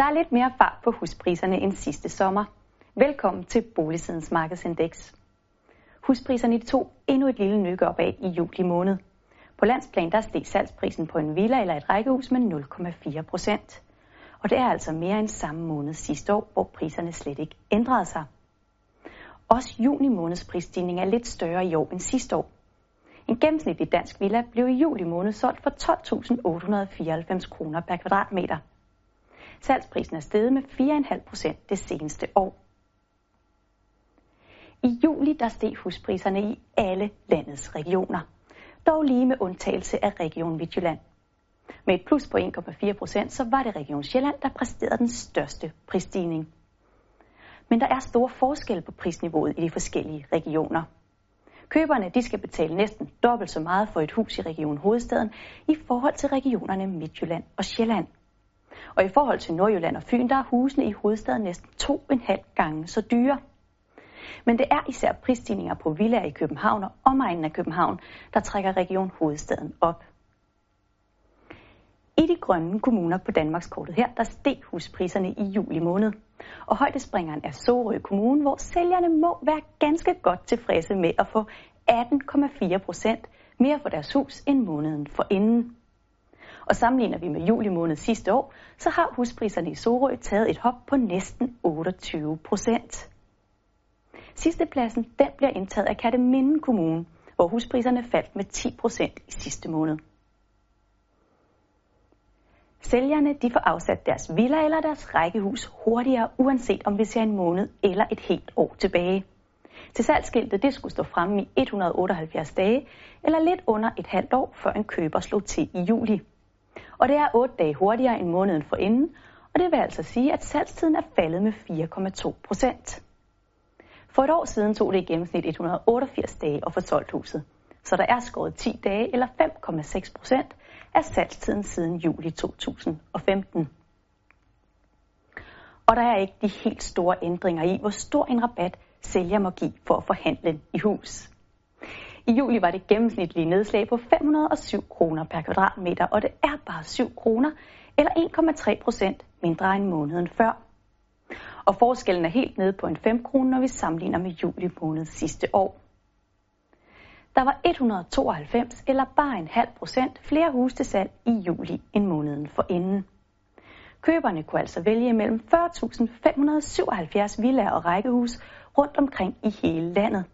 Der er lidt mere fart på huspriserne end sidste sommer. Velkommen til Boligsidens Markedsindeks. Huspriserne tog endnu et lille nykke opad i juli måned. På landsplan der steg salgsprisen på en villa eller et rækkehus med 0,4 procent. Og det er altså mere end samme måned sidste år, hvor priserne slet ikke ændrede sig. Også juni måneds prisstigning er lidt større i år end sidste år. En gennemsnitlig dansk villa blev i juli måned solgt for 12.894 kroner per kvadratmeter. Salgsprisen er steget med 4,5 procent det seneste år. I juli der steg huspriserne i alle landets regioner. Dog lige med undtagelse af Region Midtjylland. Med et plus på 1,4 procent, så var det Region Sjælland, der præsterede den største prisstigning. Men der er store forskelle på prisniveauet i de forskellige regioner. Køberne de skal betale næsten dobbelt så meget for et hus i Region Hovedstaden i forhold til regionerne Midtjylland og Sjælland. Og i forhold til Nordjylland og Fyn, der er husene i hovedstaden næsten to en halv gange så dyre. Men det er især prisstigninger på villaer i København og omegnen af København, der trækker Region Hovedstaden op. I de grønne kommuner på Danmarkskortet her, der steg huspriserne i juli måned. Og højdespringeren er Sorø Kommune, hvor sælgerne må være ganske godt tilfredse med at få 18,4 procent mere for deres hus end måneden for inden. Og sammenligner vi med juli måned sidste år, så har huspriserne i Sorø taget et hop på næsten 28 procent. Sidstepladsen den bliver indtaget af Katteminde Kommune, hvor huspriserne faldt med 10 procent i sidste måned. Sælgerne de får afsat deres villa eller deres rækkehus hurtigere, uanset om vi ser en måned eller et helt år tilbage. Til salgsskiltet det skulle stå fremme i 178 dage, eller lidt under et halvt år, før en køber slog til i juli. Og det er 8 dage hurtigere end måneden for inden, og det vil altså sige, at salgstiden er faldet med 4,2 procent. For et år siden tog det i gennemsnit 188 dage at få solgt huset, så der er skåret 10 dage eller 5,6 procent af salgstiden siden juli 2015. Og der er ikke de helt store ændringer i, hvor stor en rabat sælger må give for at forhandle i hus. I juli var det gennemsnitlige nedslag på 507 kroner per kvadratmeter, og det er bare 7 kroner, eller 1,3 procent mindre end måneden før. Og forskellen er helt nede på en 5 kroner, når vi sammenligner med juli måned sidste år. Der var 192 eller bare en halv procent flere huse til salg i juli end måneden for inden. Køberne kunne altså vælge mellem 40.577 villaer og rækkehus rundt omkring i hele landet.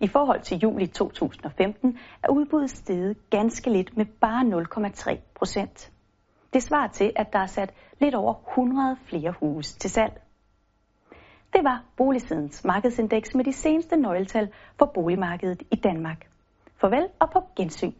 I forhold til juli 2015 er udbuddet steget ganske lidt med bare 0,3 procent. Det svarer til, at der er sat lidt over 100 flere huse til salg. Det var Boligsidens markedsindeks med de seneste nøgletal for boligmarkedet i Danmark. Farvel og på gensyn.